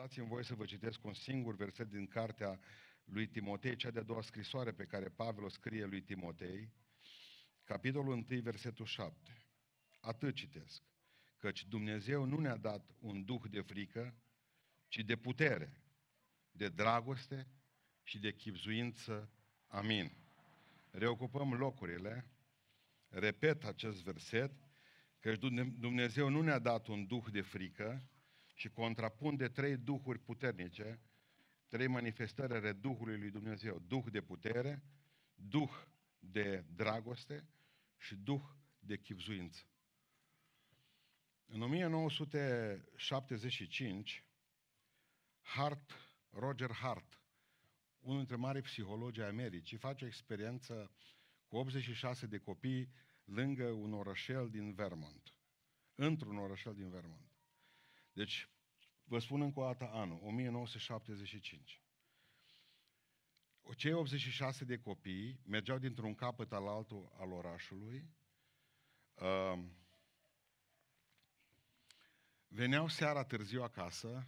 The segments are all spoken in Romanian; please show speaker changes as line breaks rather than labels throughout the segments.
dați-mi voie să vă citesc un singur verset din cartea lui Timotei, cea de-a doua scrisoare pe care Pavel o scrie lui Timotei, capitolul 1, versetul 7. Atât citesc. Căci Dumnezeu nu ne-a dat un duh de frică, ci de putere, de dragoste și de chipzuință. Amin. Reocupăm locurile. Repet acest verset, că Dumnezeu nu ne-a dat un duh de frică și contrapun de trei duhuri puternice, trei manifestări ale Duhului lui Dumnezeu. Duh de putere, Duh de dragoste și Duh de chipzuință. În 1975, Hart, Roger Hart, unul dintre mari psihologi ai Americii, face o experiență cu 86 de copii lângă un orășel din Vermont. Într-un orășel din Vermont. Deci, vă spun încă o dată anul, 1975. Cei 86 de copii mergeau dintr-un capăt al altul al orașului, uh, veneau seara târziu acasă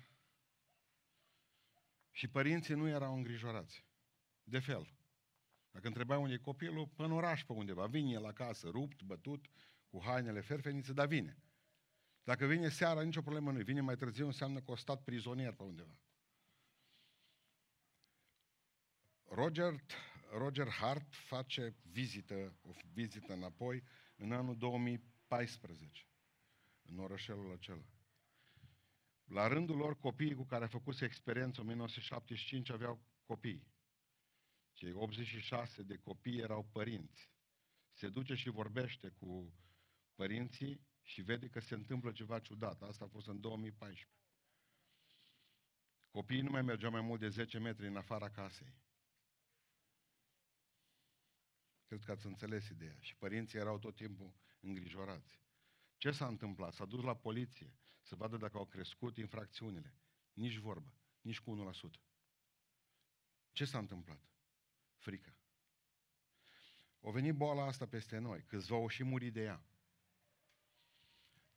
și părinții nu erau îngrijorați. De fel. Dacă întrebai unde e copilul, până în oraș pe undeva, vine la casă, rupt, bătut, cu hainele ferfenițe, dar vine. Dacă vine seara, nicio problemă nu Vine mai târziu, înseamnă că a stat prizonier pe undeva. Roger, Roger Hart face vizită, o vizită înapoi în anul 2014, în orășelul acela. La rândul lor, copiii cu care a făcut experiență în 1975 aveau copii. Cei 86 de copii erau părinți. Se duce și vorbește cu părinții și vede că se întâmplă ceva ciudat. Asta a fost în 2014. Copiii nu mai mergeau mai mult de 10 metri în afara casei. Cred că ați înțeles ideea. Și părinții erau tot timpul îngrijorați. Ce s-a întâmplat? S-a dus la poliție să vadă dacă au crescut infracțiunile. Nici vorbă, nici cu 1%. Ce s-a întâmplat? Frică. O venit boala asta peste noi, câțiva au și murit de ea.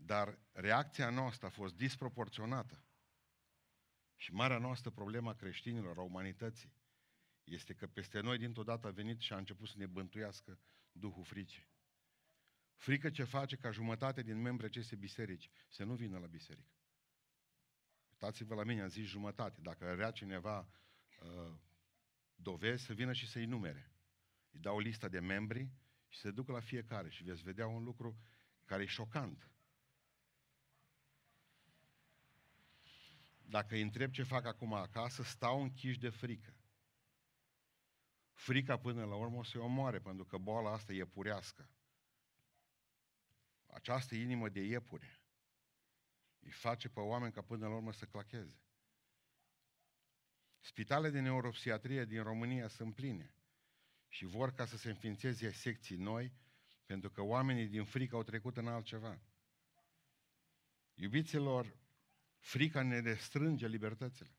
Dar reacția noastră a fost disproporționată. Și marea noastră problemă a creștinilor, a umanității, este că peste noi dintr-o dată a venit și a început să ne bântuiască Duhul fricii. Frică ce face ca jumătate din membrii acestei biserici să nu vină la biserică. Uitați-vă la mine, am zis jumătate. Dacă vrea cineva uh, dovezi, să vină și să-i numere. Îi dau o listă de membri și se ducă la fiecare și veți vedea un lucru care e șocant. Dacă îi întreb ce fac acum acasă, stau închiși de frică. Frica până la urmă o să-i omoare, pentru că boala asta e purească această inimă de iepure îi face pe oameni ca până la urmă să clacheze. Spitale de neuropsiatrie din România sunt pline și vor ca să se înființeze secții noi, pentru că oamenii din frică au trecut în altceva. Iubiților, frica ne restrânge libertățile.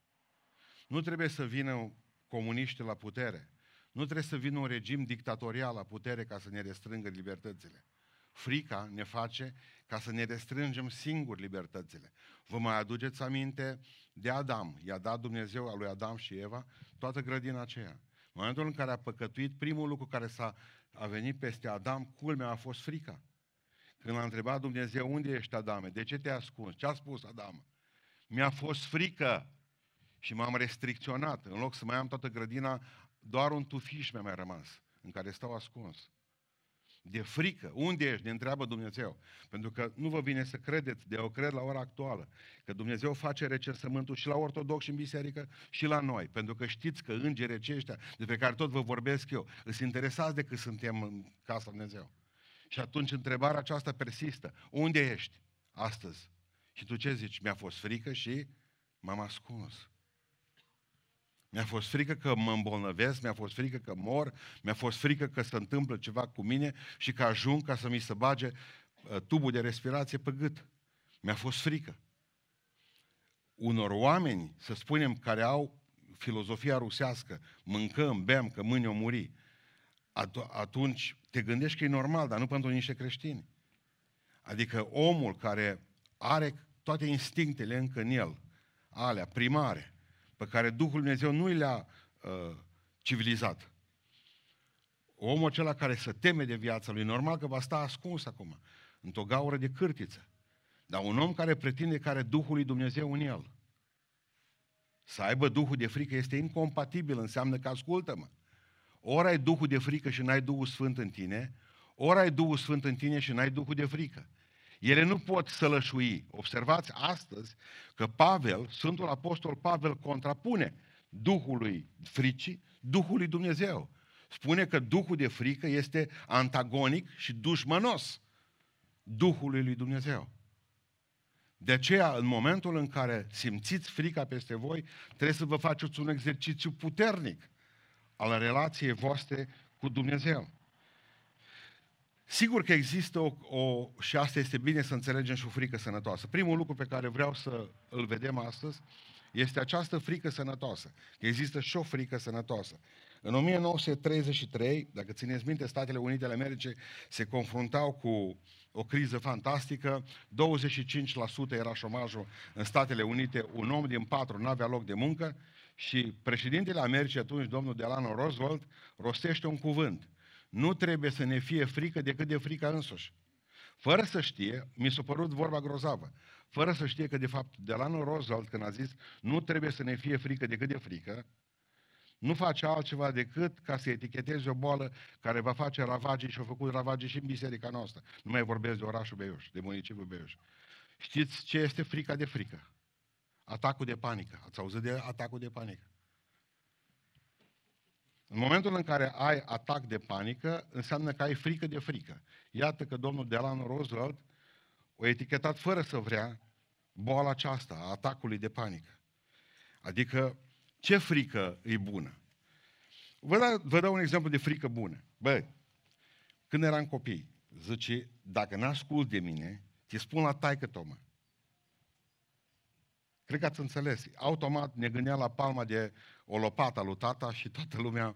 Nu trebuie să vină comuniști la putere. Nu trebuie să vină un regim dictatorial la putere ca să ne restrângă libertățile. Frica ne face ca să ne restrângem singuri libertățile. Vă mai aduceți aminte de Adam. I-a dat Dumnezeu al lui Adam și Eva toată grădina aceea. În momentul în care a păcătuit, primul lucru care s-a a venit peste Adam, culmea a fost frica. Când l-a întrebat Dumnezeu, unde ești Adame? De ce te-ai ascuns? Ce a spus Adam? Mi-a fost frică și m-am restricționat. În loc să mai am toată grădina, doar un tufiș mi-a mai rămas, în care stau ascuns de frică. Unde ești? Ne întreabă Dumnezeu. Pentru că nu vă vine să credeți, de o cred la ora actuală, că Dumnezeu face recensământul și la ortodox și în biserică și la noi. Pentru că știți că îngerii aceștia, despre care tot vă vorbesc eu, îți interesați de cât suntem în casa Dumnezeu. Și atunci întrebarea aceasta persistă. Unde ești astăzi? Și tu ce zici? Mi-a fost frică și m-am ascuns. Mi-a fost frică că mă îmbolnăvesc, mi-a fost frică că mor, mi-a fost frică că se întâmplă ceva cu mine și că ajung ca să mi se bage uh, tubul de respirație pe gât. Mi-a fost frică. Unor oameni, să spunem, care au filozofia rusească, mâncăm, bem, că mâine o muri, atunci te gândești că e normal, dar nu pentru niște creștini. Adică omul care are toate instinctele încă în el, alea primare, pe care Duhul Dumnezeu nu le-a uh, civilizat. Omul acela care se teme de viața lui, normal că va sta ascuns acum, într-o gaură de cârtiță. Dar un om care pretinde că are Duhul lui Dumnezeu în el, să aibă Duhul de frică este incompatibil, înseamnă că ascultă-mă. Ori ai Duhul de frică și n-ai Duhul Sfânt în tine, ori ai Duhul Sfânt în tine și n-ai Duhul de frică. Ele nu pot sălășui. Observați astăzi că Pavel, Sfântul Apostol Pavel, contrapune Duhului fricii, Duhului Dumnezeu. Spune că Duhul de frică este antagonic și dușmănos Duhului lui Dumnezeu. De aceea, în momentul în care simțiți frica peste voi, trebuie să vă faceți un exercițiu puternic al relației voastre cu Dumnezeu. Sigur că există o, o, și asta este bine să înțelegem și o frică sănătoasă. Primul lucru pe care vreau să îl vedem astăzi este această frică sănătoasă. Că există și o frică sănătoasă. În 1933, dacă țineți minte, Statele Unite ale Americii se confruntau cu o criză fantastică, 25% era șomajul în Statele Unite, un om din patru nu avea loc de muncă și președintele Americii atunci, domnul Delano Roosevelt, rostește un cuvânt. Nu trebuie să ne fie frică decât de frica însuși. Fără să știe, mi s-a părut vorba grozavă, fără să știe că de fapt Delano Roosevelt când a zis nu trebuie să ne fie frică decât de frică, nu face altceva decât ca să eticheteze o boală care va face ravagii și a făcut ravagii și în biserica noastră. Nu mai vorbesc de orașul Beiuș, de municipiul Beiuș. Știți ce este frica de frică? Atacul de panică. Ați auzit de atacul de panică? În momentul în care ai atac de panică, înseamnă că ai frică de frică. Iată că domnul Delano Roosevelt o etichetat fără să vrea boala aceasta, a atacului de panică. Adică ce frică e bună? Vă dau, vă dau un exemplu de frică bună. Bă, când eram copii, zice, dacă n-ascult de mine, te spun la taică Toma. Cred că ați înțeles. Automat ne gândeam la palma de o lopată lui tata și toată lumea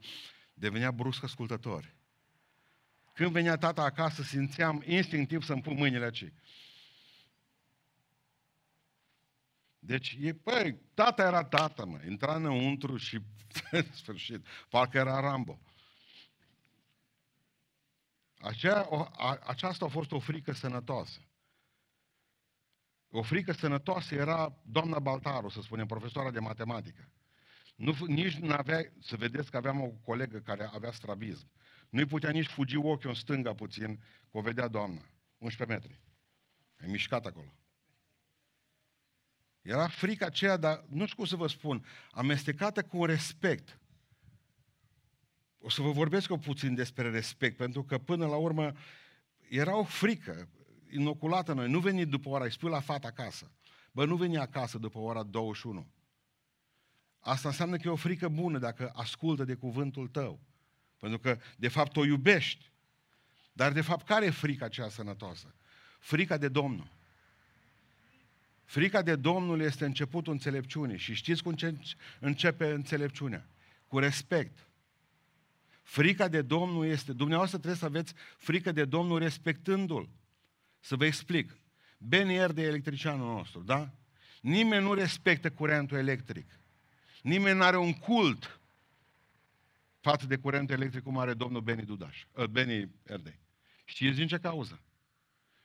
devenea brusc ascultători. Când venea tata acasă, simțeam instinctiv să-mi pun mâinile aici. Deci, e, păi, tata era tata, mă. Intra înăuntru și, în sfârșit, parcă era Rambo. Acea, o, a, aceasta a fost o frică sănătoasă. O frică sănătoasă era doamna Baltaru, să spunem, profesoara de matematică. Nu, nici nu avea, să vedeți că aveam o colegă care avea strabism. Nu-i putea nici fugi ochiul în stânga puțin, că o vedea doamna. 11 metri. E mișcat acolo. Era frica aceea, dar nu știu cum să vă spun, amestecată cu un respect. O să vă vorbesc o puțin despre respect, pentru că până la urmă era o frică inoculată noi. Nu veni după ora, îi spui la fata acasă. Bă, nu veni acasă după ora 21. Asta înseamnă că e o frică bună dacă ascultă de cuvântul tău. Pentru că, de fapt, o iubești. Dar, de fapt, care e frica aceea sănătoasă? Frica de Domnul. Frica de Domnul este începutul înțelepciunii. Și știți cum începe înțelepciunea? Cu respect. Frica de Domnul este, dumneavoastră trebuie să aveți frică de Domnul respectându-L. Să vă explic. Benier de electricianul nostru, da? Nimeni nu respectă curentul electric. Nimeni nu are un cult față de curentul electric cum are domnul Beni Dudaș, uh, Beni Erdei. Știți din ce cauză?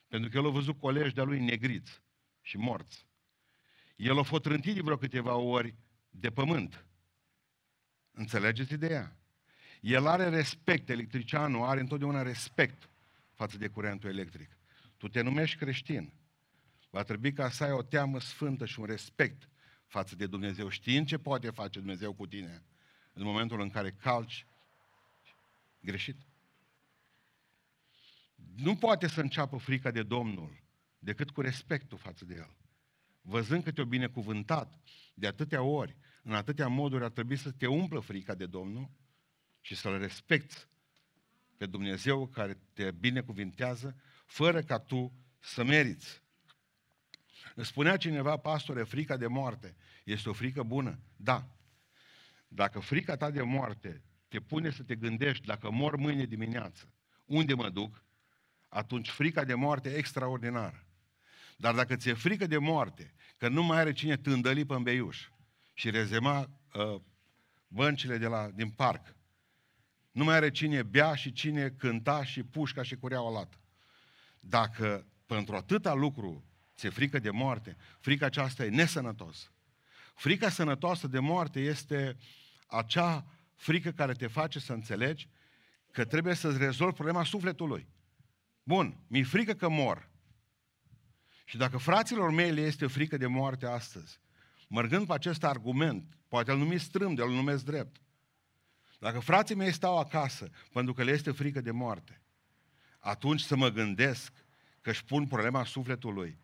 Pentru că el a văzut colegi de-a lui negriți și morți. El a fost trântit de vreo câteva ori de pământ. Înțelegeți ideea? El are respect, electricianul are întotdeauna respect față de curentul electric. Tu te numești creștin. Va trebui ca să ai o teamă sfântă și un respect față de Dumnezeu, știind ce poate face Dumnezeu cu tine în momentul în care calci greșit. Nu poate să înceapă frica de Domnul decât cu respectul față de El. Văzând că te-o binecuvântat de atâtea ori, în atâtea moduri, ar trebui să te umplă frica de Domnul și să-L respecti pe Dumnezeu care te binecuvintează, fără ca tu să meriți. Îți spunea cineva, pastore, frica de moarte este o frică bună? Da. Dacă frica ta de moarte te pune să te gândești, dacă mor mâine dimineață, unde mă duc? Atunci frica de moarte e extraordinară. Dar dacă ți-e frică de moarte, că nu mai are cine tândăli pe beiuș și rezema uh, băncile de la, din parc, nu mai are cine bea și cine cânta și pușca și cureaua lată. Dacă pentru atâta lucru ți-e frică de moarte, frica aceasta e nesănătos. Frica sănătoasă de moarte este acea frică care te face să înțelegi că trebuie să-ți rezolvi problema sufletului. Bun, mi-e frică că mor. Și dacă fraților mei le este frică de moarte astăzi, mărgând pe acest argument, poate îl numiți strâmb, îl numesc drept, dacă frații mei stau acasă pentru că le este frică de moarte, atunci să mă gândesc că își pun problema sufletului,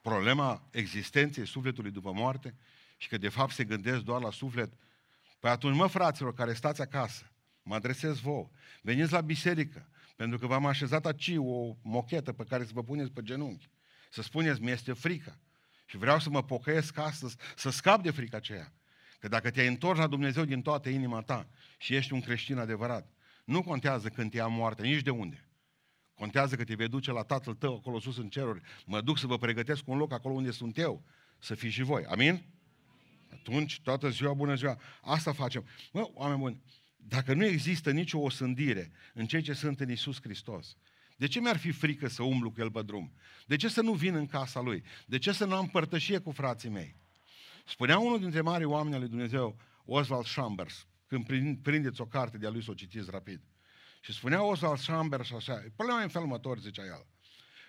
problema existenței sufletului după moarte și că de fapt se gândesc doar la suflet, păi atunci, mă, fraților, care stați acasă, mă adresez vouă, veniți la biserică, pentru că v-am așezat aici o mochetă pe care să vă puneți pe genunchi. Să spuneți, mi-este frică. Și vreau să mă pocăiesc astăzi, să scap de frica aceea. Că dacă te-ai întors la Dumnezeu din toată inima ta și ești un creștin adevărat, nu contează când te ia moartea, nici de unde. Contează că te vei duce la Tatăl tău acolo sus în ceruri. Mă duc să vă pregătesc un loc acolo unde sunt eu, să fiți și voi. Amin? Atunci, toată ziua, bună ziua, asta facem. Mă, oameni buni, dacă nu există nicio osândire în cei ce sunt în Isus Hristos, de ce mi-ar fi frică să umblu cu el pe drum? De ce să nu vin în casa lui? De ce să nu am părtășie cu frații mei? Spunea unul dintre mari oameni al lui Dumnezeu, Oswald Chambers, când prindeți o carte de-a lui să o citiți rapid. Și spunea Oswald Chambers așa, problema e în felul următor, zicea el.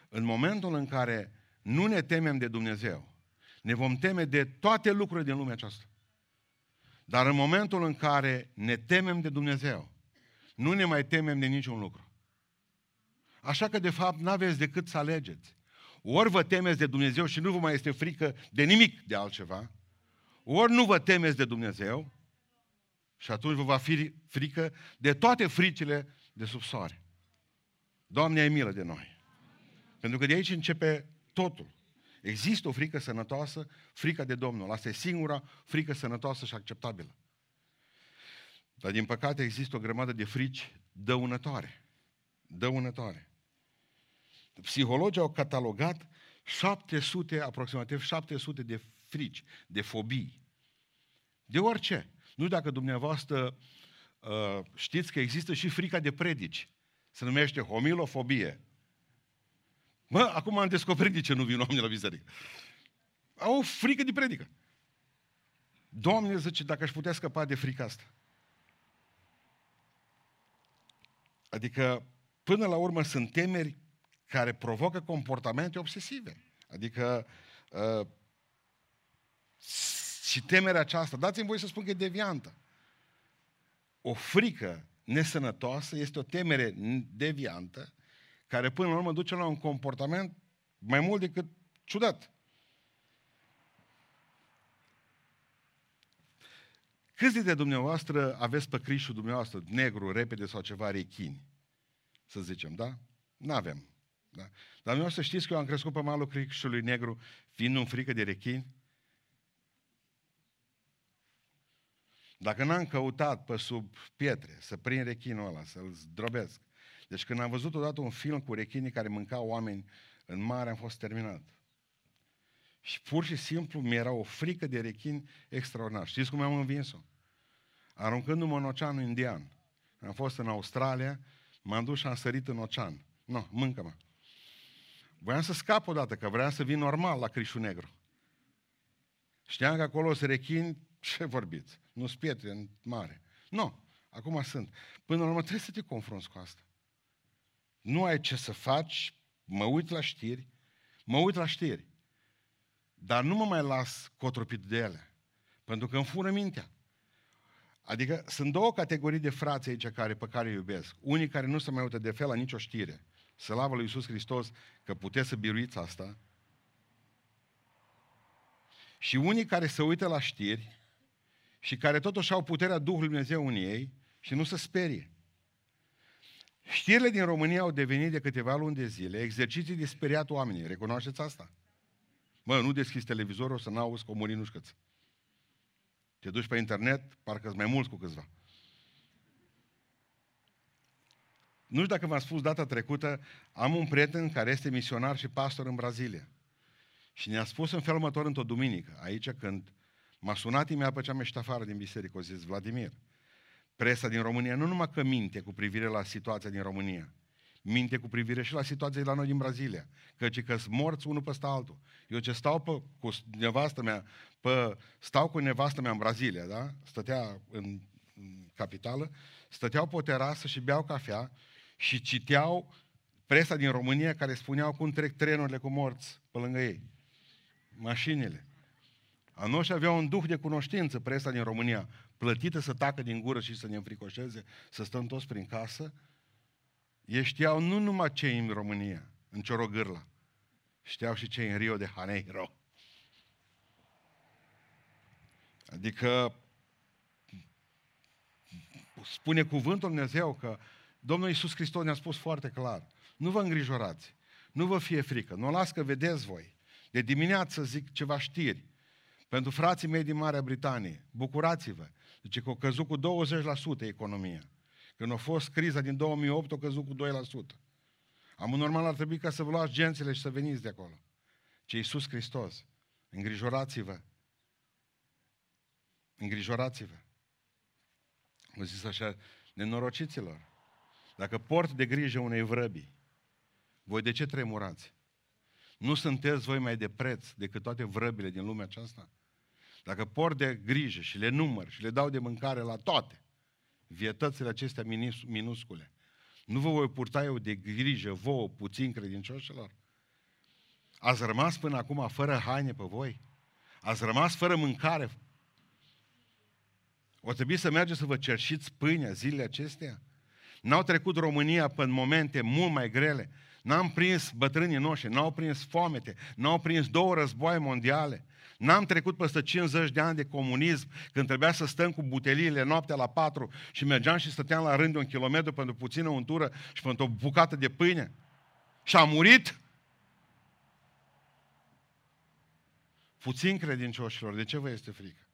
În momentul în care nu ne temem de Dumnezeu, ne vom teme de toate lucrurile din lumea aceasta. Dar în momentul în care ne temem de Dumnezeu, nu ne mai temem de niciun lucru. Așa că, de fapt, nu aveți decât să alegeți. Ori vă temeți de Dumnezeu și nu vă mai este frică de nimic de altceva, ori nu vă temeți de Dumnezeu și atunci vă va fi frică de toate fricile de sub soare. Doamne, ai milă de noi. Pentru că de aici începe totul. Există o frică sănătoasă, frica de Domnul. Asta e singura frică sănătoasă și acceptabilă. Dar din păcate există o grămadă de frici dăunătoare. Dăunătoare. Psihologii au catalogat 700, aproximativ 700 de frici, de fobii. De orice. Nu dacă dumneavoastră uh, știți că există și frica de predici. Se numește homilofobie. Mă, acum am descoperit de ce nu vin oamenii la biserică. Au o frică de predică. Doamne, zice, dacă aș putea scăpa de frica asta. Adică, până la urmă, sunt temeri care provocă comportamente obsesive. Adică, uh, și temerea aceasta, dați-mi voi să spun că e deviantă. O frică nesănătoasă este o temere deviantă care până la urmă duce la un comportament mai mult decât ciudat. Câți dintre dumneavoastră aveți pe crișul dumneavoastră, negru, repede sau ceva rechini? Să zicem, da? Nu avem. Da? Dar dumneavoastră știți că eu am crescut pe malul crișului negru fiind un frică de rechini? Dacă n-am căutat pe sub pietre să prind rechinul ăla, să-l zdrobesc, deci când am văzut odată un film cu rechinii care mâncau oameni în mare, am fost terminat. Și pur și simplu mi era o frică de rechin extraordinar. Știți cum am învins-o? Aruncându-mă în oceanul indian. Am fost în Australia, m-am dus și am sărit în ocean. Nu, no, mâncă-mă. Voiam să scap odată, că vreau să vin normal la Crișul Negru. Știam că acolo se rechin, ce vorbiți? Nu spietre în mare. Nu, acum sunt. Până la urmă trebuie să te confrunți cu asta nu ai ce să faci, mă uit la știri, mă uit la știri, dar nu mă mai las cotropit de ele, pentru că îmi fură mintea. Adică sunt două categorii de frați aici care, pe care îi iubesc. Unii care nu se mai uită de fel la nicio știre. Slavă lui Iisus Hristos că puteți să biruiți asta. Și unii care se uită la știri și care totuși au puterea Duhului Dumnezeu în ei și nu se sperie. Știrile din România au devenit de câteva luni de zile exerciții de speriat oamenii. Recunoașteți asta? Mă, nu deschizi televizorul să n-auzi că muri nu șcăți. Te duci pe internet, parcă mai mulți cu câțiva. Nu știu dacă v-am spus data trecută, am un prieten care este misionar și pastor în Brazilia. Și ne-a spus în felul următor într-o duminică, aici când m-a sunat imediat pe ce am ieșit afară din biserică, o zis, Vladimir, presa din România nu numai că minte cu privire la situația din România, minte cu privire și la situația la noi din Brazilia, căci că sunt morți unul peste altul. Eu ce stau pe, cu nevastă mea, pe, stau cu nevastă mea în Brazilia, da? Stătea în, în capitală, stăteau pe o terasă și beau cafea și citeau presa din România care spuneau cum trec trenurile cu morți pe lângă ei. Mașinile. A noștri aveau un duh de cunoștință, presa din România, plătită să tacă din gură și să ne înfricoșeze, să stăm toți prin casă, ei știau nu numai cei în România, în Ciorogârla, știau și cei în Rio de Janeiro. Adică spune cuvântul Dumnezeu că Domnul Iisus Hristos ne-a spus foarte clar, nu vă îngrijorați, nu vă fie frică, nu las că vedeți voi. De dimineață zic ceva știri. Pentru frații mei din Marea Britanie, bucurați-vă. Deci că au căzut cu 20% economia. Când a fost criza din 2008, a căzut cu 2%. Am normal ar trebui ca să vă luați gențele și să veniți de acolo. Ce Iisus Hristos. Îngrijorați-vă. Îngrijorați-vă. Am zis așa, nenorociților, dacă port de grijă unei vrăbii, voi de ce tremurați? Nu sunteți voi mai de preț decât toate vrăbile din lumea aceasta? Dacă port de grijă și le număr și le dau de mâncare la toate, vietățile acestea minuscule, nu vă voi purta eu de grijă vouă puțin credincioșilor? Ați rămas până acum fără haine pe voi? Ați rămas fără mâncare? O trebuie să mergeți să vă cerșiți pâinea zilele acestea? N-au trecut România pe momente mult mai grele. N-am prins bătrânii noștri, n-au prins foamete, n-au prins două războaie mondiale. N-am trecut peste 50 de ani de comunism, când trebuia să stăm cu buteliile noaptea la patru și mergeam și stăteam la rând de un kilometru pentru puțină untură și pentru o bucată de pâine. Și a murit puțin credincioșilor. De ce vă este frică?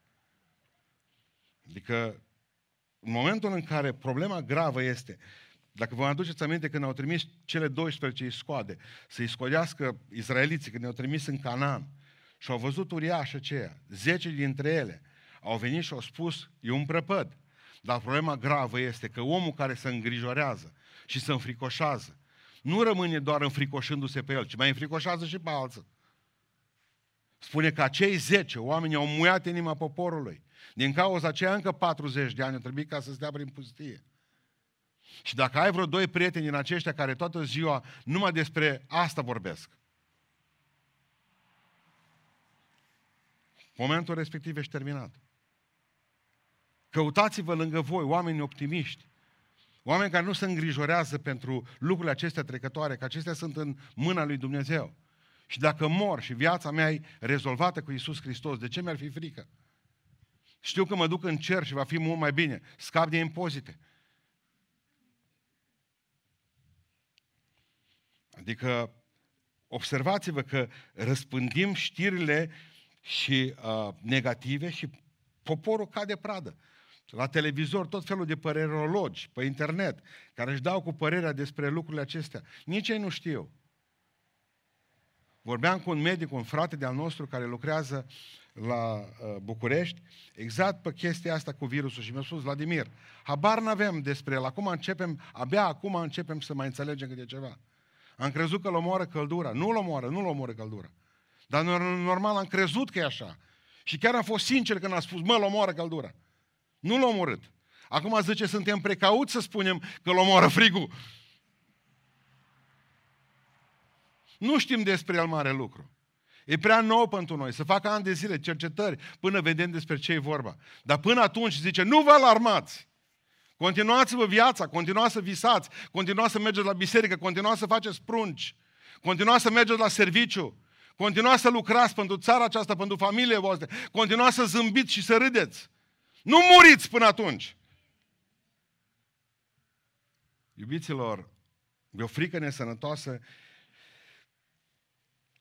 Adică, în momentul în care problema gravă este, dacă vă aduceți aminte când au trimis cele 12 scoade să-i scodească izraeliții, când ne-au trimis în Canaan, și au văzut uriașă aceea, zece dintre ele au venit și au spus, e un prăpăd. Dar problema gravă este că omul care se îngrijorează și se înfricoșează, nu rămâne doar înfricoșându-se pe el, ci mai înfricoșează și pe alții. Spune că acei zece oameni au muiat inima poporului. Din cauza aceea încă 40 de ani au trebuit ca să stea prin pustie. Și dacă ai vreo doi prieteni din aceștia care toată ziua numai despre asta vorbesc, momentul respectiv ești terminat. Căutați-vă lângă voi oameni optimiști, oameni care nu se îngrijorează pentru lucrurile acestea trecătoare, că acestea sunt în mâna lui Dumnezeu. Și dacă mor și viața mea e rezolvată cu Isus Hristos, de ce mi-ar fi frică? Știu că mă duc în cer și va fi mult mai bine. Scap de impozite. Adică observați-vă că răspândim știrile și uh, negative și poporul cade pradă. La televizor tot felul de părerologi pe internet care își dau cu părerea despre lucrurile acestea. Nici ei nu știu. Vorbeam cu un medic, un frate de-al nostru care lucrează la uh, București, exact pe chestia asta cu virusul și mi-a spus, Vladimir, habar n-avem despre el, acum începem, abia acum începem să mai înțelegem câte ceva. Am crezut că îl omoară căldura. Nu-l omoară, nu-l omoară căldura. Dar normal am crezut că e așa. Și chiar am fost sincer când am spus, mă, îl omoară căldura. Nu l-a omorât. Acum zice, suntem precauți să spunem că îl omoară frigul. Nu știm despre el mare lucru. E prea nou pentru noi să facă ani de zile cercetări până vedem despre ce e vorba. Dar până atunci zice, nu vă alarmați. Continuați-vă viața, continuați să visați, continuați să mergeți la biserică, continuați să faceți prunci, continuați să mergeți la serviciu, continuați să lucrați pentru țara aceasta, pentru familie voastre, continuați să zâmbiți și să râdeți. Nu muriți până atunci. Iubiților, e o frică nesănătoasă,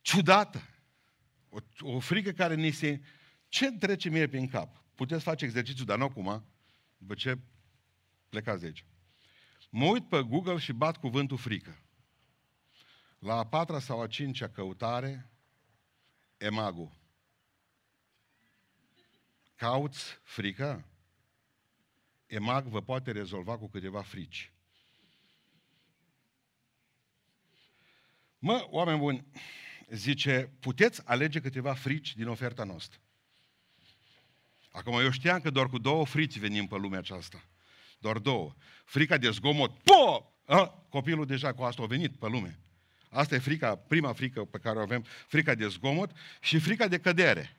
ciudată. O, o frică care ni se... Ce trece mie prin cap? Puteți face exercițiu, dar nu acum, după ce plecați de aici. Mă uit pe Google și bat cuvântul frică. La a patra sau a cincea căutare, emagul. Cauți frică? Emag vă poate rezolva cu câteva frici. Mă, oameni buni, zice, puteți alege câteva frici din oferta noastră. Acum, eu știam că doar cu două frici venim pe lumea aceasta. Doar două. Frica de zgomot. Po! A, copilul deja cu asta a venit pe lume. Asta e frica, prima frică pe care o avem, frica de zgomot și frica de cădere.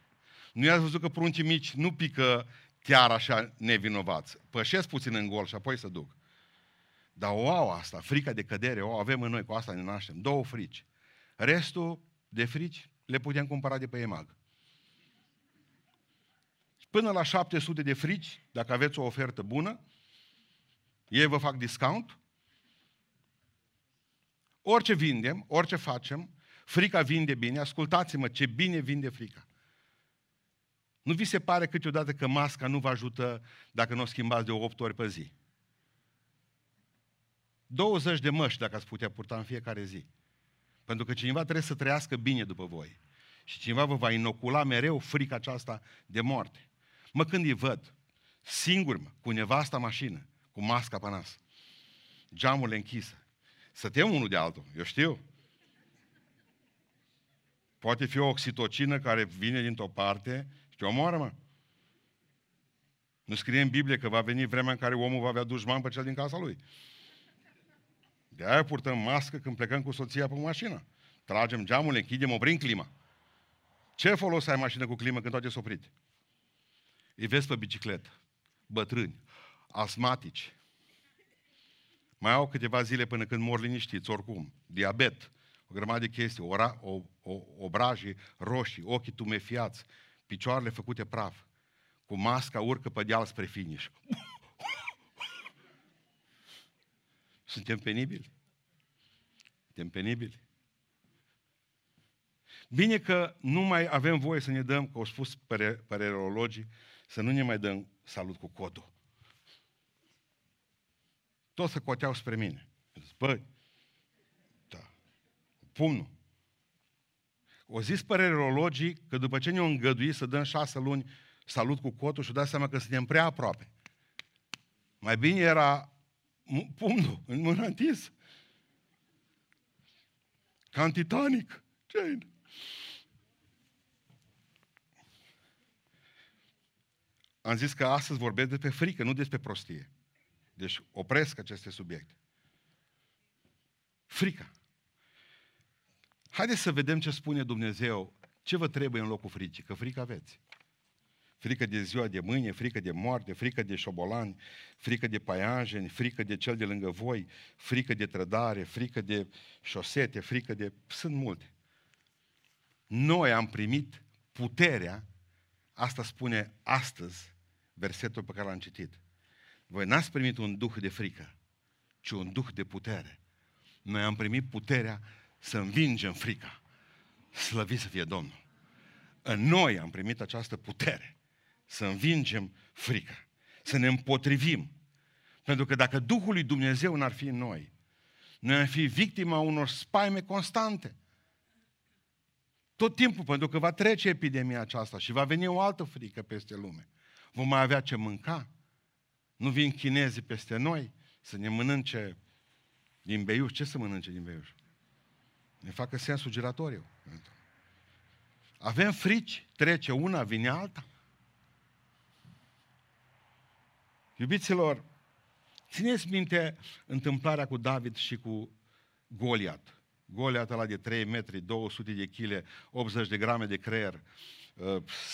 Nu i-ați văzut că pruncii mici nu pică chiar așa nevinovați. Pășesc puțin în gol și apoi să duc. Dar o au asta, frica de cădere, o avem în noi, cu asta ne naștem. Două frici. Restul de frici le putem cumpăra de pe EMAG. Până la 700 de frici, dacă aveți o ofertă bună, ei vă fac discount. Orice vindem, orice facem, frica vinde bine. Ascultați-mă ce bine vinde frica. Nu vi se pare câteodată că masca nu vă ajută dacă nu o schimbați de 8 ori pe zi? 20 de măști dacă ați putea purta în fiecare zi. Pentru că cineva trebuie să trăiască bine după voi. Și cineva vă va inocula mereu frica aceasta de moarte. Mă, când îi văd, singur, mă, cu nevasta mașină, cu masca pe nas, geamurile închise, să tem unul de altul, eu știu. Poate fi o oxitocină care vine dintr-o parte și te omoară, mă. Nu scrie în Biblie că va veni vremea în care omul va avea dușman pe cel din casa lui. De aia purtăm mască când plecăm cu soția pe mașină. Tragem geamul, le închidem, oprim clima. Ce folos ai mașină cu climă când toate sunt oprite? Îi vezi pe bicicletă, bătrâni, asmatici. Mai au câteva zile până când mor liniștiți, oricum. Diabet, o grămadă de chestii, ora, o, o, obrajii roșii, ochii tumefiați, picioarele făcute praf. Cu masca urcă pe deal spre finish. Suntem penibili? Suntem penibili? Bine că nu mai avem voie să ne dăm, că au spus părerologii, să nu ne mai dăm salut cu codul. Toți să coteau spre mine. Băi, da, pumnul. O zis părerologii că după ce ne-au îngăduit să dăm șase luni salut cu cotul și-au dat seama că suntem prea aproape. Mai bine era pumnul în mâna întins. Ca în Titanic. ce Am zis că astăzi vorbesc despre frică, nu despre prostie. Deci opresc aceste subiecte. Frica. Haideți să vedem ce spune Dumnezeu. Ce vă trebuie în locul fricii? Că frică aveți frică de ziua de mâine, frică de moarte, frică de șobolani, frică de paianjeni, frică de cel de lângă voi, frică de trădare, frică de șosete, frică de... Sunt multe. Noi am primit puterea, asta spune astăzi versetul pe care l-am citit. Voi n-ați primit un duh de frică, ci un duh de putere. Noi am primit puterea să învingem frica. Slăvit să fie Domnul. În noi am primit această putere să învingem frica, să ne împotrivim. Pentru că dacă Duhul lui Dumnezeu n-ar fi în noi, noi am fi victima unor spaime constante. Tot timpul, pentru că va trece epidemia aceasta și va veni o altă frică peste lume. Vom mai avea ce mânca. Nu vin chinezii peste noi să ne mănânce din beiuș. Ce să mănânce din beiuș? Ne facă sensul giratoriu. Avem frici, trece una, vine alta. Iubiților, țineți minte întâmplarea cu David și cu Goliat. Goliat ăla de 3 metri, 200 de kg, 80 de grame de creier, uh,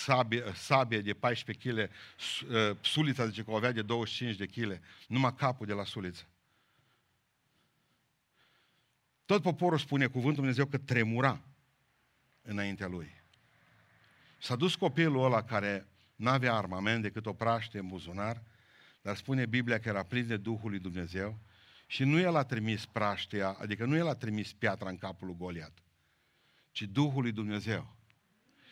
sabie, sabie de 14 kg, uh, sulița zice că o avea de 25 de kg, numai capul de la suliță. Tot poporul spune cuvântul Dumnezeu că tremura înaintea lui. S-a dus copilul ăla care n-avea armament decât o praște în buzunar dar spune Biblia că era prins de Duhul lui Dumnezeu și nu el a trimis praștea, adică nu el a trimis piatra în capul lui Goliat, ci Duhul lui Dumnezeu.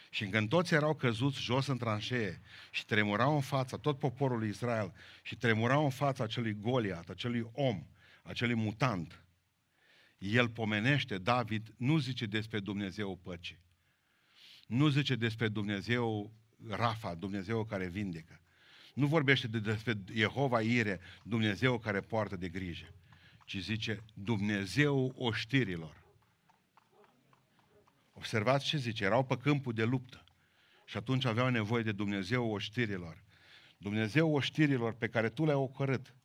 Și când toți erau căzuți jos în tranșee și tremurau în fața, tot poporul lui Israel, și tremurau în fața acelui Goliat, acelui om, acelui mutant, el pomenește, David nu zice despre Dumnezeu păcii. nu zice despre Dumnezeu Rafa, Dumnezeu care vindecă. Nu vorbește de despre Jehova Ire, Dumnezeu care poartă de grijă, ci zice Dumnezeu oștirilor. Observați ce zice, erau pe câmpul de luptă și atunci aveau nevoie de Dumnezeu oștirilor. Dumnezeu oștirilor pe care tu le-ai ocărât,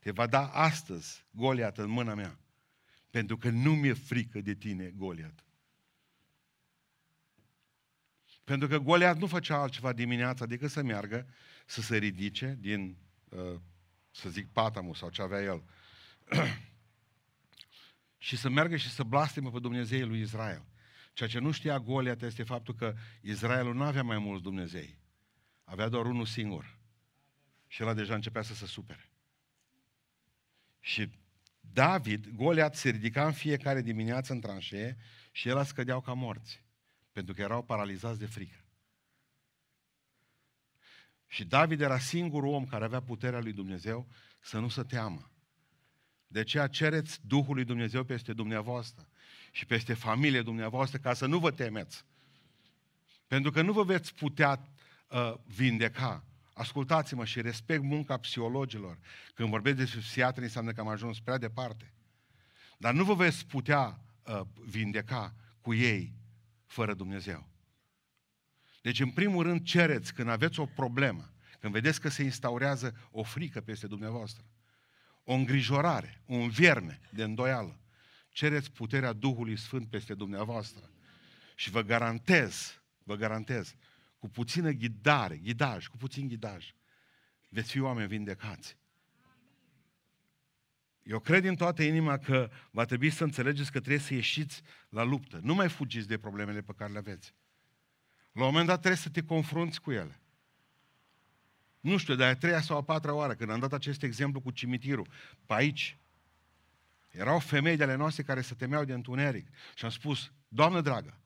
te va da astăzi Goliat în mâna mea. Pentru că nu mi-e frică de tine, Goliat. Pentru că Goliat nu făcea altceva dimineața decât să meargă, să se ridice din, uh, să zic, patamul sau ce avea el, și să meargă și să blastime pe Dumnezeu lui Israel. Ceea ce nu știa Goliat este faptul că Israelul nu avea mai mulți Dumnezei. Avea doar unul singur. Și ăla deja începea să se supere. Și David, Goliat, se ridica în fiecare dimineață în tranșee și el scădeau ca morți. Pentru că erau paralizați de frică. Și David era singurul om care avea puterea lui Dumnezeu să nu se teamă. De aceea cereți Duhul lui Dumnezeu peste dumneavoastră și peste familie dumneavoastră ca să nu vă temeți. Pentru că nu vă veți putea uh, vindeca. Ascultați-mă și respect munca psihologilor. Când vorbesc despre psihiatri înseamnă că am ajuns prea departe. Dar nu vă veți putea uh, vindeca cu ei fără Dumnezeu. Deci, în primul rând, cereți când aveți o problemă, când vedeți că se instaurează o frică peste dumneavoastră, o îngrijorare, un vierne de îndoială, cereți puterea Duhului Sfânt peste dumneavoastră. Și vă garantez, vă garantez, cu puțină ghidare, ghidaj, cu puțin ghidaj, veți fi oameni vindecați. Eu cred din toată inima că va trebui să înțelegeți că trebuie să ieșiți la luptă. Nu mai fugiți de problemele pe care le aveți. La un moment dat trebuie să te confrunți cu ele. Nu știu, de a treia sau a patra oară, când am dat acest exemplu cu cimitirul, pe aici, erau femei de ale noastre care se temeau de întuneric. Și am spus, Doamnă dragă,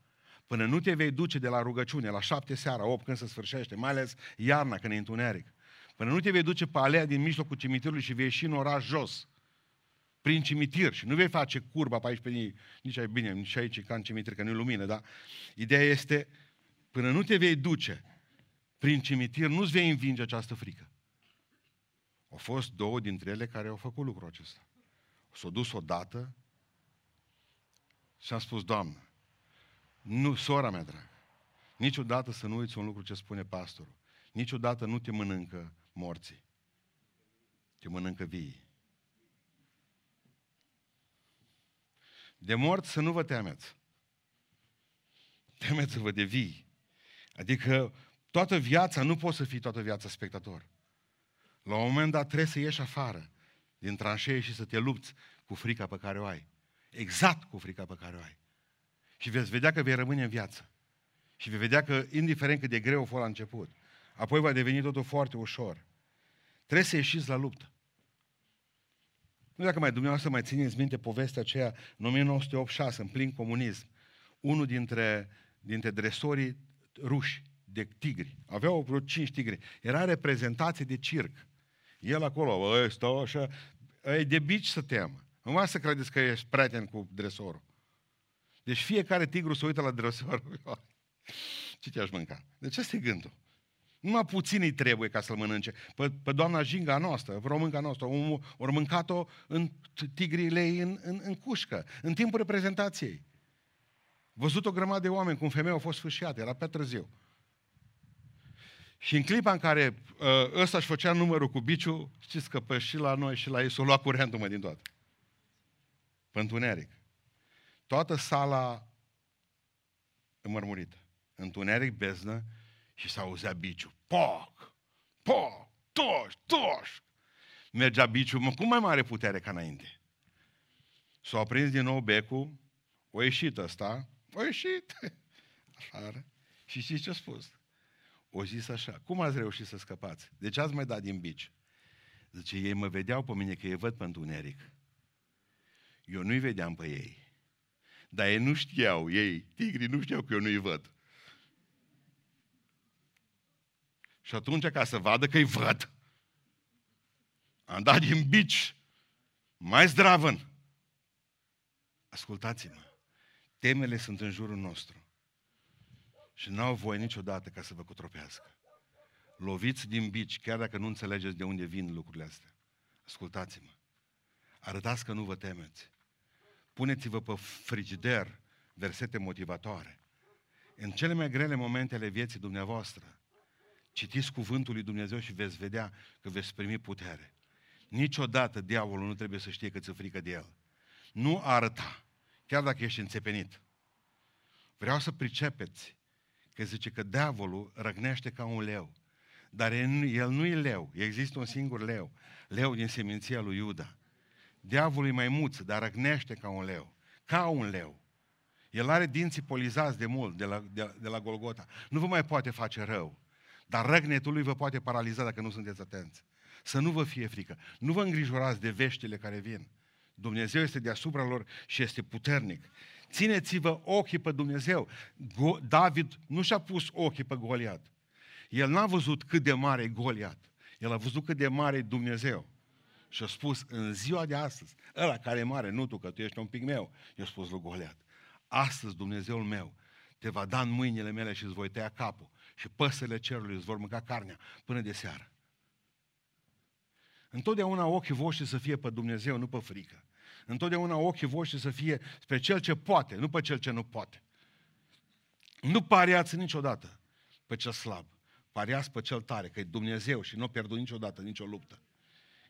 până nu te vei duce de la rugăciune, la șapte seara, opt când se sfârșește, mai ales iarna când e întuneric, până nu te vei duce pe alea din mijlocul cimitirului și vei ieși în oraș jos, prin cimitir și nu vei face curba pe aici, pe nici, nici aici, bine, nici aici ca în cimitir, că nu e lumină, dar ideea este, până nu te vei duce prin cimitir, nu-ți vei învinge această frică. Au fost două dintre ele care au făcut lucrul acesta. S-au dus odată și am spus, Doamnă, nu, sora mea dragă, niciodată să nu uiți un lucru ce spune pastorul. Niciodată nu te mănâncă morții. Te mănâncă vii. De mort să nu vă temeți. Temeți-vă de vii. Adică toată viața, nu poți să fii toată viața spectator. La un moment dat trebuie să ieși afară din tranșee și să te lupți cu frica pe care o ai. Exact cu frica pe care o ai. Și veți vedea că vei rămâne în viață. Și vei vedea că, indiferent cât de greu a fost la început, apoi va deveni totul foarte ușor. Trebuie să ieșiți la luptă. Nu dacă mai dumneavoastră mai țineți minte povestea aceea în 1986, în plin comunism. Unul dintre, dintre dresorii ruși de tigri, aveau vreo cinci tigri, era reprezentație de circ. El acolo, bă, stau așa, e de bici să teamă. Nu mai să credeți că ești prieten cu dresorul. Deci fiecare tigru se uită la dresor. Ce te-aș mânca? De ce este gândul? Numai puțin îi trebuie ca să-l mănânce. Pe, pe doamna Jinga noastră, românca noastră, ori mâncat-o în tigrile ei în, în, în cușcă, în timpul reprezentației. Văzut o grămadă de oameni cum femei au fost sfârșiate, era pe târziu. Și în clipa în care uh, ăsta își făcea numărul cu biciu, știți că pe și la noi și la ei s-o lua curentul mă din toate. Pe întuneric. Toată sala înmărmurită. Întuneric, beznă, și s-auzea biciu. Poc! Poc! Toș! Toș! Mergea biciu cu mai mare putere ca înainte. S-a aprins din nou becul, o ieșit ăsta, o ieșit afară. Și știți ce a spus? O zis așa, cum ați reușit să scăpați? De ce ați mai dat din bici? Zice, ei mă vedeau pe mine că îi văd pe întuneric. Eu nu-i vedeam pe ei. Dar ei nu știau, ei, tigrii nu știau că eu nu-i văd. Și atunci, ca să vadă că-i văd, am dat din bici mai zdravăn. Ascultați-mă. Temele sunt în jurul nostru. Și n-au voie niciodată ca să vă cotropească. Loviți din bici, chiar dacă nu înțelegeți de unde vin lucrurile astea. Ascultați-mă. Arătați că nu vă temeți. Puneți-vă pe frigider versete motivatoare. În cele mai grele momente ale vieții dumneavoastră, citiți cuvântul lui Dumnezeu și veți vedea că veți primi putere. Niciodată diavolul nu trebuie să știe că ți-e frică de el. Nu arăta, chiar dacă ești înțepenit. Vreau să pricepeți că zice că diavolul răgnește ca un leu. Dar el nu e leu, există un singur leu, leu din seminția lui Iuda. Diavolul e mai muț, dar răgnește ca un leu, ca un leu. El are dinții polizați de mult, de la, de, de la Golgota. Nu vă mai poate face rău. Dar răgnetul lui vă poate paraliza dacă nu sunteți atenți. Să nu vă fie frică. Nu vă îngrijorați de veștile care vin. Dumnezeu este deasupra lor și este puternic. Țineți-vă ochii pe Dumnezeu. Go- David nu și-a pus ochii pe Goliat. El n-a văzut cât de mare e Goliat. El a văzut cât de mare e Dumnezeu. Și a spus, în ziua de astăzi, ăla care e mare, nu tu, că tu ești un pic meu, i-a spus lui Goliat. Astăzi Dumnezeul meu te va da în mâinile mele și îți voi tăia capul și păsările cerului îți vor mânca carnea până de seară. Întotdeauna ochii voștri să fie pe Dumnezeu, nu pe frică. Întotdeauna ochii voștri să fie spre Cel ce poate, nu pe Cel ce nu poate. Nu pariați niciodată pe cel slab. Pariați pe cel tare, că e Dumnezeu și nu pierdut niciodată nicio luptă.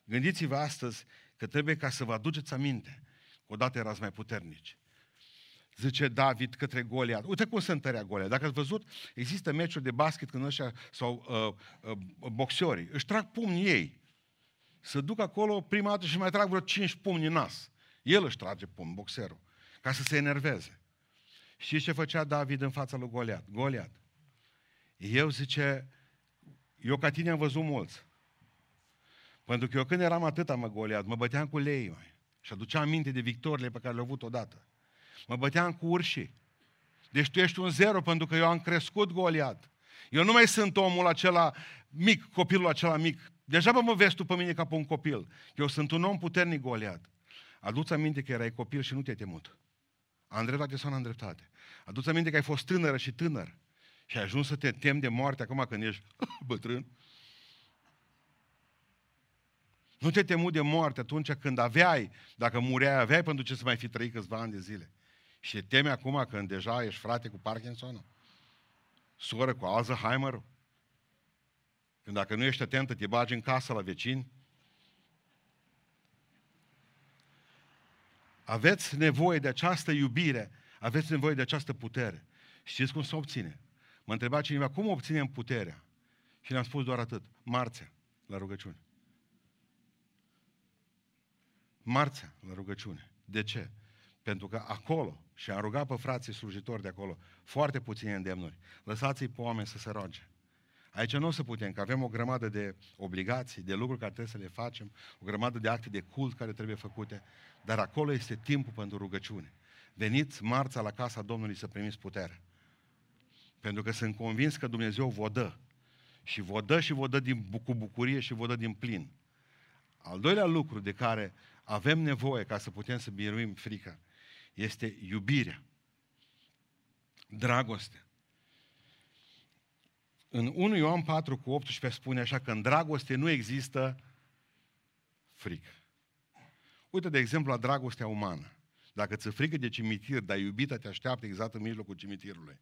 Gândiți-vă astăzi că trebuie ca să vă aduceți aminte că odată erați mai puternici. Zice David către Goliat. Uite cum se întărea Goliat. Dacă ați văzut, există meciuri de basket când ăștia, sau uh, uh, boxeorii, își trag pumnii ei. Să duc acolo prima dată și mai trag vreo cinci pumni în nas. El își trage pumn, boxerul, ca să se enerveze. Și ce făcea David în fața lui Goliat? Goliat. Eu zice, eu ca tine am văzut mulți. Pentru că eu când eram atâta mă Goliat, mă băteam cu lei, mai. Și aduceam aminte de victorile pe care le-au avut odată. Mă băteam cu urșii. Deci tu ești un zero pentru că eu am crescut Goliat. Eu nu mai sunt omul acela mic, copilul acela mic. Deja mă vezi tu pe mine ca pe un copil. Eu sunt un om puternic Goliat. Adu-ți aminte că erai copil și nu te-ai temut. Am dreptate sau am dreptate? Adu-ți aminte că ai fost tânără și tânăr. Și ai ajuns să te temi de moarte acum când ești bătrân. Nu te temu de moarte atunci când aveai, dacă mureai, aveai pentru ce să mai fi trăit câțiva ani de zile. Și te temi acum când deja ești frate cu Parkinson, soră cu Alzheimer, când dacă nu ești atentă, te bagi în casă la vecini. Aveți nevoie de această iubire, aveți nevoie de această putere. Știți cum se obține? Mă întreba cineva, cum obținem puterea? Și ne-am spus doar atât. Marțea, la rugăciune. Marțea, la rugăciune. De ce? Pentru că acolo, și am rugat pe frații slujitori de acolo, foarte puține îndemnuri. Lăsați-i pe oameni să se roage. Aici nu o să putem, că avem o grămadă de obligații, de lucruri care trebuie să le facem, o grămadă de acte de cult care trebuie făcute, dar acolo este timpul pentru rugăciune. Veniți marța la casa Domnului să primiți putere. Pentru că sunt convins că Dumnezeu vă dă. Și vă dă și vă dă din, cu bucurie și vă dă din plin. Al doilea lucru de care avem nevoie ca să putem să biruim frica este iubirea. Dragoste. În 1 Ioan 4 cu 18 spune așa că în dragoste nu există frică. Uite, de exemplu, la dragostea umană. Dacă ți frică de cimitir, dar iubita te așteaptă exact în mijlocul cimitirului,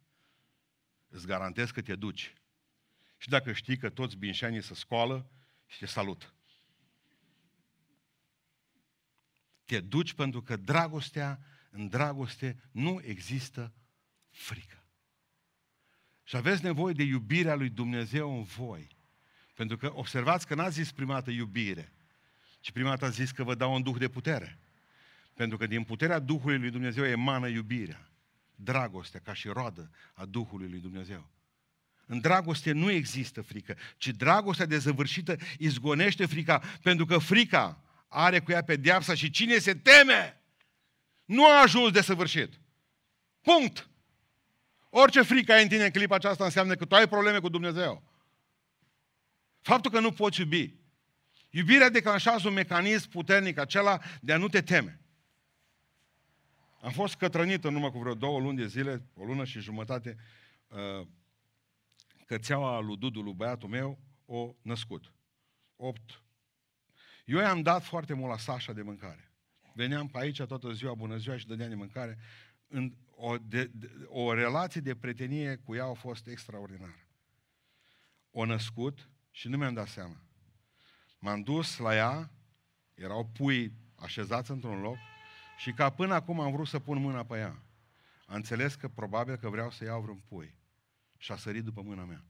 îți garantez că te duci. Și dacă știi că toți binșanii se scoală și te salută. Te duci pentru că dragostea, în dragoste, nu există frică. Și aveți nevoie de iubirea lui Dumnezeu în voi. Pentru că observați că n-a zis prima dată iubire, ci prima dată a zis că vă dau un duh de putere. Pentru că din puterea Duhului lui Dumnezeu emană iubirea, dragostea ca și roadă a Duhului lui Dumnezeu. În dragoste nu există frică, ci dragostea dezăvârșită izgonește frica, pentru că frica are cu ea pedeapsa și cine se teme nu a ajuns de săvârșit. Punct. Orice frică ai în tine în clipa aceasta înseamnă că tu ai probleme cu Dumnezeu. Faptul că nu poți iubi. Iubirea declanșează un mecanism puternic, acela de a nu te teme. Am fost cătrănit în urmă cu vreo două luni de zile, o lună și jumătate, uh, cățeaua lui Dudu, lui băiatul meu, o născut. 8. Eu i-am dat foarte mult la Sasha de mâncare. Veneam pe aici toată ziua, bună ziua și dădeam de mâncare. În o, de, de, o relație de prietenie cu ea a fost extraordinară. O născut și nu mi-am dat seama. M-am dus la ea, erau pui așezați într-un loc și ca până acum am vrut să pun mâna pe ea. Am înțeles că probabil că vreau să iau vreun pui. Și a sărit după mâna mea.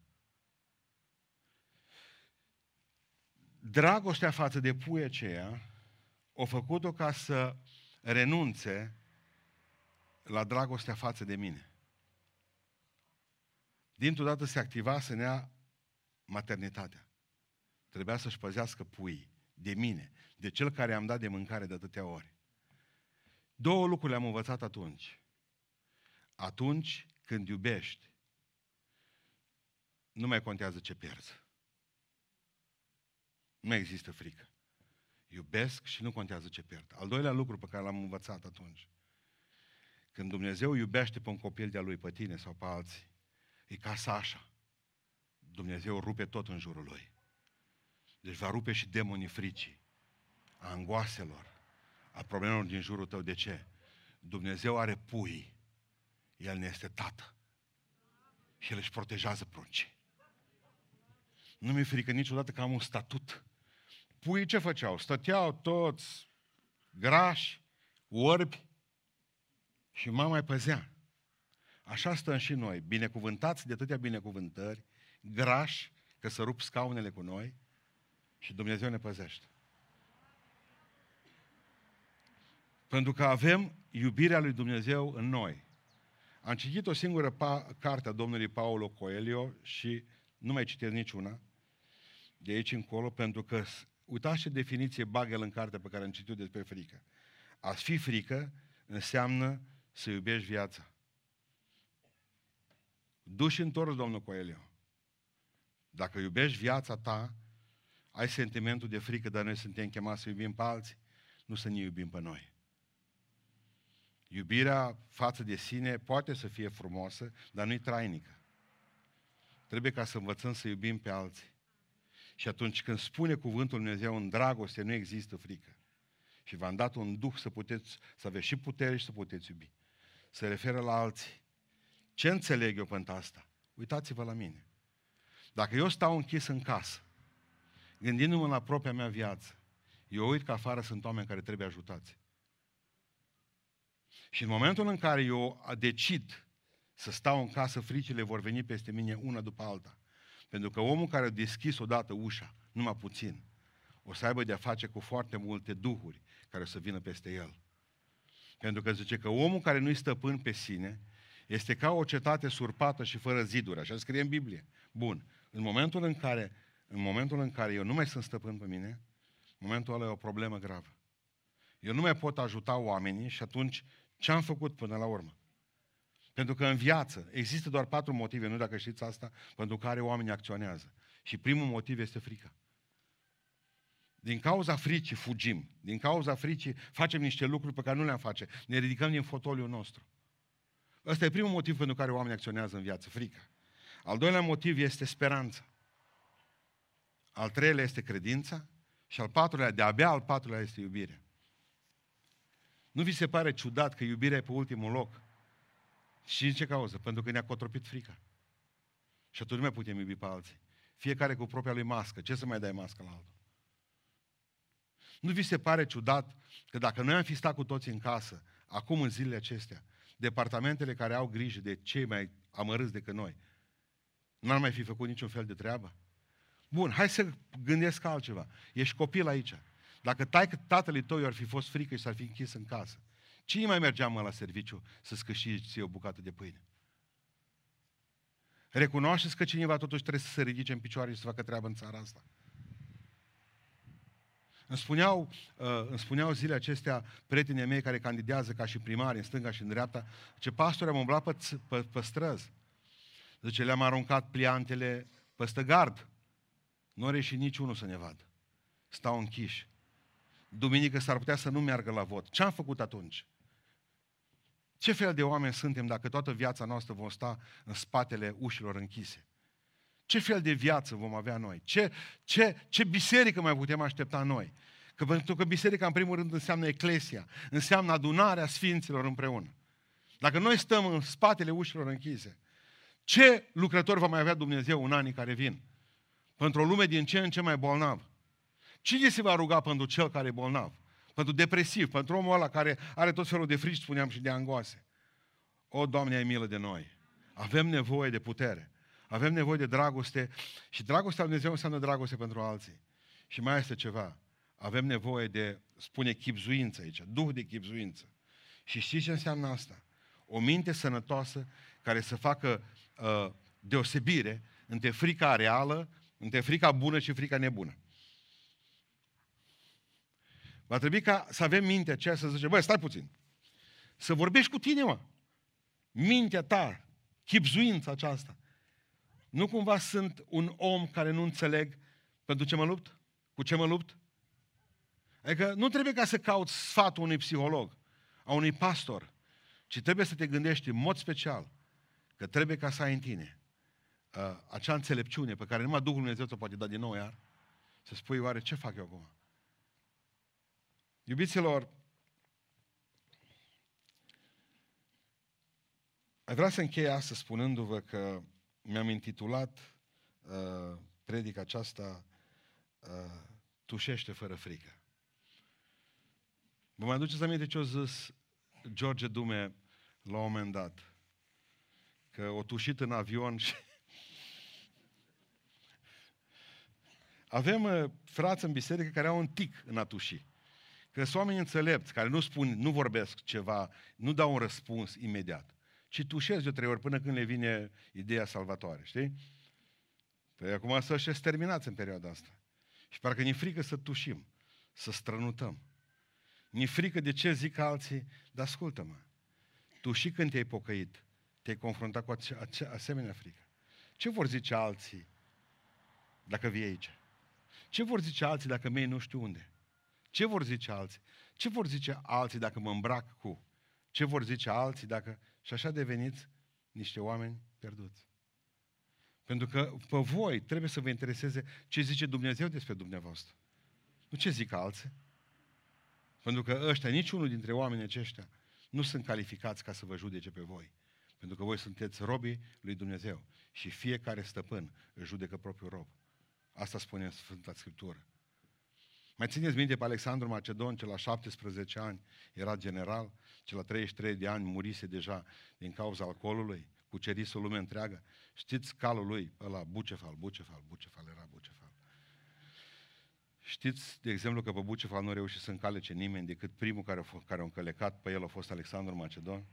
Dragostea față de pui aceea o făcut-o ca să renunțe la dragostea față de mine. Dintr-o dată se activa să ne ia maternitatea. Trebuia să-și păzească puii de mine, de cel care am dat de mâncare de atâtea ori. Două lucruri le-am învățat atunci. Atunci când iubești, nu mai contează ce pierzi. Nu mai există frică. Iubesc și nu contează ce pierd. Al doilea lucru pe care l-am învățat atunci. Când Dumnezeu iubește pe un copil de-a lui, pe tine sau pe alții, e ca așa. Dumnezeu rupe tot în jurul lui. Deci va rupe și demonii fricii, a angoaselor, a problemelor din jurul tău. De ce? Dumnezeu are pui. El ne este tată. Și El își protejează pruncii. Nu mi-e frică niciodată că am un statut. Puii ce făceau? Stăteau toți grași, orbi și mama mai păzea. Așa stăm și noi, binecuvântați de atâtea binecuvântări, grași, că să rup scaunele cu noi și Dumnezeu ne păzește. Pentru că avem iubirea lui Dumnezeu în noi. Am citit o singură pa- carte a domnului Paulo Coelho și nu mai citesc niciuna de aici încolo, pentru că uitați ce definiție bagă el în cartea pe care am citit despre frică. A fi frică înseamnă să iubești viața. Duși întors, domnul Coelho. Dacă iubești viața ta, ai sentimentul de frică, dar noi suntem chemați să iubim pe alții, nu să ne iubim pe noi. Iubirea față de sine poate să fie frumoasă, dar nu-i trainică. Trebuie ca să învățăm să iubim pe alții. Și atunci când spune cuvântul Dumnezeu în dragoste, nu există frică. Și v-am dat un duh să puteți, să aveți și putere și să puteți iubi. Se referă la alții. Ce înțeleg eu pentru asta? Uitați-vă la mine. Dacă eu stau închis în casă, gândindu-mă la propria mea viață, eu uit că afară sunt oameni care trebuie ajutați. Și în momentul în care eu decid să stau în casă, fricile vor veni peste mine una după alta. Pentru că omul care a deschis odată ușa, numai puțin, o să aibă de-a face cu foarte multe duhuri care o să vină peste el. Pentru că zice că omul care nu-i stăpân pe sine este ca o cetate surpată și fără ziduri. Așa scrie în Biblie. Bun. În momentul în care, în momentul în care eu nu mai sunt stăpân pe mine, momentul ăla e o problemă gravă. Eu nu mai pot ajuta oamenii și atunci ce am făcut până la urmă? Pentru că în viață există doar patru motive, nu dacă știți asta, pentru care oamenii acționează. Și primul motiv este frica. Din cauza fricii fugim. Din cauza fricii facem niște lucruri pe care nu le-am face. Ne ridicăm din fotoliul nostru. Ăsta e primul motiv pentru care oamenii acționează în viață, frica. Al doilea motiv este speranța. Al treilea este credința și al patrulea, de-abia al patrulea este iubirea. Nu vi se pare ciudat că iubirea e pe ultimul loc? Și din ce cauză? Pentru că ne-a cotropit frica. Și atunci nu mai putem iubi pe alții. Fiecare cu propria lui mască. Ce să mai dai mască la altul? Nu vi se pare ciudat că dacă noi am fi stat cu toți în casă, acum în zilele acestea, departamentele care au grijă de cei mai amărâți decât noi, n-ar mai fi făcut niciun fel de treabă? Bun, hai să gândesc altceva. Ești copil aici. Dacă tai că tatăl tău ar fi fost frică și s-ar fi închis în casă, Cine mai mergea mă la serviciu să-ți câștigi ție o bucată de pâine? Recunoașteți că cineva totuși trebuie să se ridice în picioare și să facă treabă în țara asta. Îmi spuneau, uh, îmi spuneau zile acestea prietenii mei care candidează ca și primari în stânga și în dreapta, ce pastori am umblat pe, pe, pe străzi. Zice, le-am aruncat pliantele peste gard. Nu are și niciunul să ne vadă. Stau închiși. Duminică s-ar putea să nu meargă la vot. Ce am făcut atunci? Ce fel de oameni suntem dacă toată viața noastră vom sta în spatele ușilor închise? Ce fel de viață vom avea noi? Ce, ce, ce biserică mai putem aștepta noi? Că pentru că biserica, în primul rând, înseamnă eclesia, înseamnă adunarea sfinților împreună. Dacă noi stăm în spatele ușilor închise, ce lucrători va mai avea Dumnezeu în anii care vin? Pentru o lume din ce în ce mai bolnav. Cine se va ruga pentru cel care e bolnav? Pentru depresiv, pentru omul ăla care are tot felul de frici, spuneam, și de angoase. O, Doamne, ai milă de noi. Avem nevoie de putere. Avem nevoie de dragoste și dragostea lui Dumnezeu înseamnă dragoste pentru alții. Și mai este ceva. Avem nevoie de, spune, chipzuință aici, duh de chipzuință. Și știți ce înseamnă asta? O minte sănătoasă care să facă uh, deosebire între frica reală, între frica bună și frica nebună. Va trebui ca să avem mintea aceea să zice, băi, stai puțin, să vorbești cu tine, mă. Mintea ta, chipzuința aceasta. Nu cumva sunt un om care nu înțeleg pentru ce mă lupt? Cu ce mă lupt? Adică nu trebuie ca să cauți sfatul unui psiholog, a unui pastor, ci trebuie să te gândești în mod special că trebuie ca să ai în tine uh, acea înțelepciune pe care numai Duhul Dumnezeu ți-o poate da din nou iar, să spui, oare ce fac eu acum? Iubiților, vreau să închei astăzi spunându-vă că mi-am intitulat uh, predica aceasta uh, Tușește fără frică. Vă mai aduceți aminte ce a zis George Dume la un moment dat? Că o tușit în avion și... Avem uh, frați în biserică care au un tic în a tuși. Că sunt oameni înțelepți, care nu spun, nu vorbesc ceva, nu dau un răspuns imediat, ci tușesc de trei ori până când le vine ideea salvatoare, știi? Păi acum să și terminați în perioada asta. Și parcă ne frică să tușim, să strănutăm. Ne frică de ce zic alții, dar ascultă-mă. Tu și când te-ai pocăit, te-ai confruntat cu ace- ace- asemenea frică. Ce vor zice alții dacă vii aici? Ce vor zice alții dacă mei nu știu unde? Ce vor zice alții? Ce vor zice alții dacă mă îmbrac cu? Ce vor zice alții dacă... Și așa deveniți niște oameni pierduți. Pentru că pe voi trebuie să vă intereseze ce zice Dumnezeu despre dumneavoastră. Nu ce zic alții. Pentru că ăștia, niciunul dintre oamenii aceștia, nu sunt calificați ca să vă judece pe voi. Pentru că voi sunteți robii lui Dumnezeu. Și fiecare stăpân își judecă propriul rob. Asta spune în Sfânta Scriptură. Mai țineți minte pe Alexandru Macedon, ce la 17 ani era general, ce la 33 de ani murise deja din cauza alcoolului, cucerise o lume întreagă. Știți calul lui, ăla, Bucefal, Bucefal, Bucefal, era Bucefal. Știți, de exemplu, că pe Bucefal nu a reușit să încalece nimeni decât primul care a, fost, care a încălecat pe el a fost Alexandru Macedon?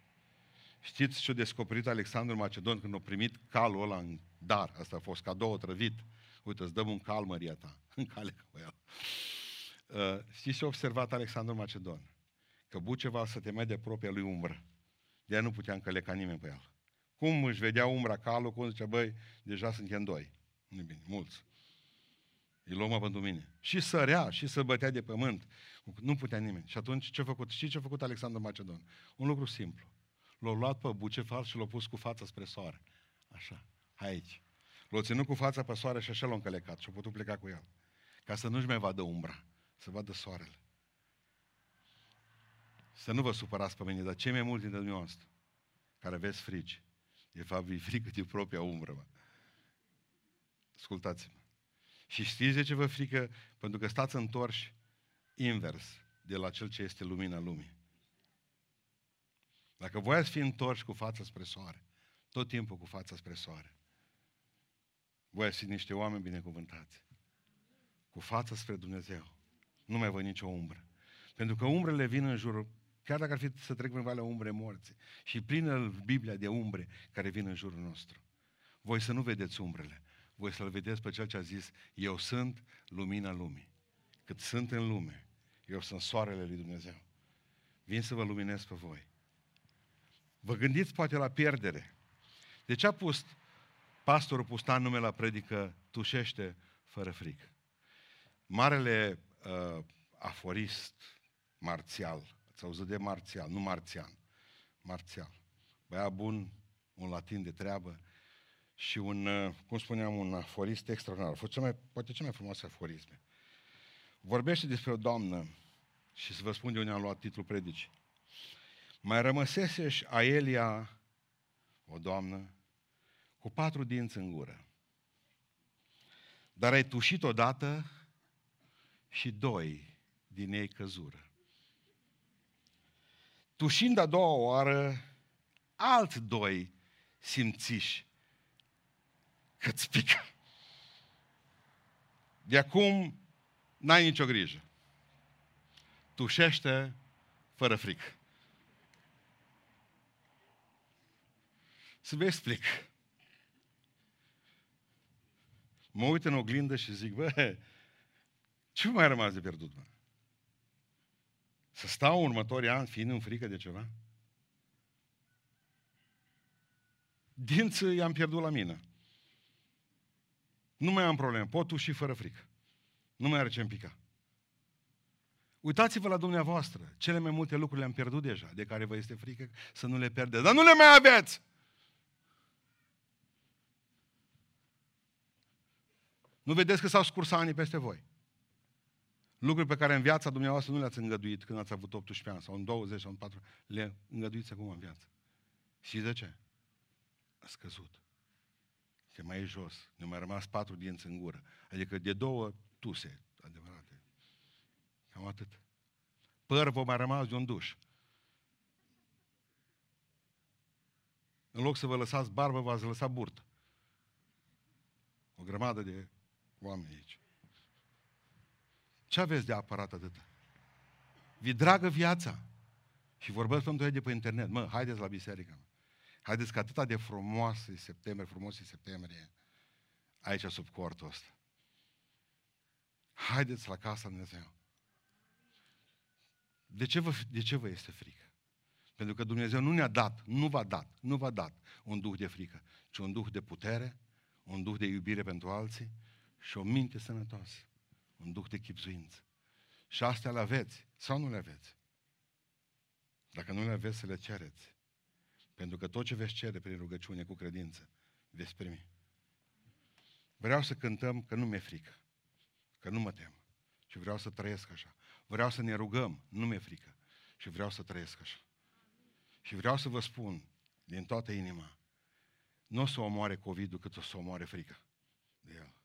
Știți ce a descoperit Alexandru Macedon când a primit calul ăla în dar? Asta a fost cadou trăvit. Uite, îți dăm un cal, Maria ta. Încalecă pe el. Uh, știți ce a observat Alexandru Macedon? Că Buceva te mai de propria lui umbră. De aia nu putea încăleca nimeni pe el. Cum își vedea umbra calul, cum zicea, băi, deja suntem doi. nu bine, mulți. Îi luăm pentru mine. Și sărea, și să bătea de pământ. Nu putea nimeni. Și atunci ce a făcut? Știți ce a făcut Alexandru Macedon? Un lucru simplu. L-a luat pe Bucefal și l-a pus cu fața spre soare. Așa, aici. L-a ținut cu fața pe soare și așa l-a încălecat și a putut pleca cu el. Ca să nu-și mai vadă umbra să vadă soarele. Să nu vă supărați pe mine, dar cei mai mulți dintre dumneavoastră care aveți frici, de fapt, e frică de propria umbră. Mă. Ascultați-mă. Și știți de ce vă frică? Pentru că stați întorși invers de la cel ce este lumina lumii. Dacă voi ați fi întorși cu fața spre soare, tot timpul cu fața spre soare, voi ați fi niște oameni binecuvântați, cu fața spre Dumnezeu nu mai văd nicio umbră. Pentru că umbrele vin în jurul, chiar dacă ar fi să trec prin valea umbre morții, și plină Biblia de umbre care vin în jurul nostru. Voi să nu vedeți umbrele, voi să-L vedeți pe Cel ce a zis, eu sunt lumina lumii. Cât sunt în lume, eu sunt soarele lui Dumnezeu. Vin să vă luminez pe voi. Vă gândiți poate la pierdere. De ce a pus pastorul Pustan nume la predică tușește fără frică? Marele uh, aforist marțial. Ați auzit de marțial, nu marțian. Marțial. Băia bun, un latin de treabă. și un, uh, cum spuneam, un aforist extraordinar. A fost cea mai, poate cea mai frumoasă aforisme. Vorbește despre o doamnă și să vă spun de unde am luat titlul predici. Mai rămăsese și Aelia, o doamnă, cu patru dinți în gură. Dar ai tușit odată și doi din ei căzură. Tușind a doua oară, alți doi simțiși că-ți pică. De acum n-ai nicio grijă. Tușește fără frică. Să vă explic. Mă uit în oglindă și zic, bă, ce mai rămas de pierdut, mă? Să stau următorii ani fiind în frică de ceva? Dință i-am pierdut la mine. Nu mai am probleme, pot și fără frică. Nu mai are ce pica. Uitați-vă la dumneavoastră. Cele mai multe lucruri le-am pierdut deja, de care vă este frică să nu le pierdeți. Dar nu le mai aveți! Nu vedeți că s-au scurs ani peste voi. Lucruri pe care în viața dumneavoastră nu le-ați îngăduit când ați avut 18 ani sau în 20 sau în 4, le îngăduiți acum în viață. Și de ce? A scăzut. Se mai e jos. Ne mai rămas patru dinți în gură. Adică de două tuse adevărate. Cam atât. Păr vă mai rămas de un duș. În loc să vă lăsați barbă, v-ați lăsat burtă. O grămadă de oameni aici. Ce aveți de apărat atâta? Vi dragă viața. Și vorbesc pentru ei de pe internet. Mă, haideți la biserică. Haideți că atâta de frumos e septembrie, frumos e septembrie, aici sub cortul ăsta. Haideți la casa Dumnezeu. De ce, vă, de ce vă este frică? Pentru că Dumnezeu nu ne-a dat, nu v-a dat, nu v-a dat un duh de frică, ci un duh de putere, un duh de iubire pentru alții și o minte sănătoasă, un duh de chipzuință. Și astea le aveți sau nu le aveți? Dacă nu le aveți, să le cereți. Pentru că tot ce veți cere prin rugăciune cu credință, veți primi. Vreau să cântăm că nu mi-e frică, că nu mă tem. Și vreau să trăiesc așa. Vreau să ne rugăm, nu mi-e frică. Și vreau să trăiesc așa. Și vreau să vă spun din toată inima, nu o să omoare COVID-ul cât o să omoare frica de el.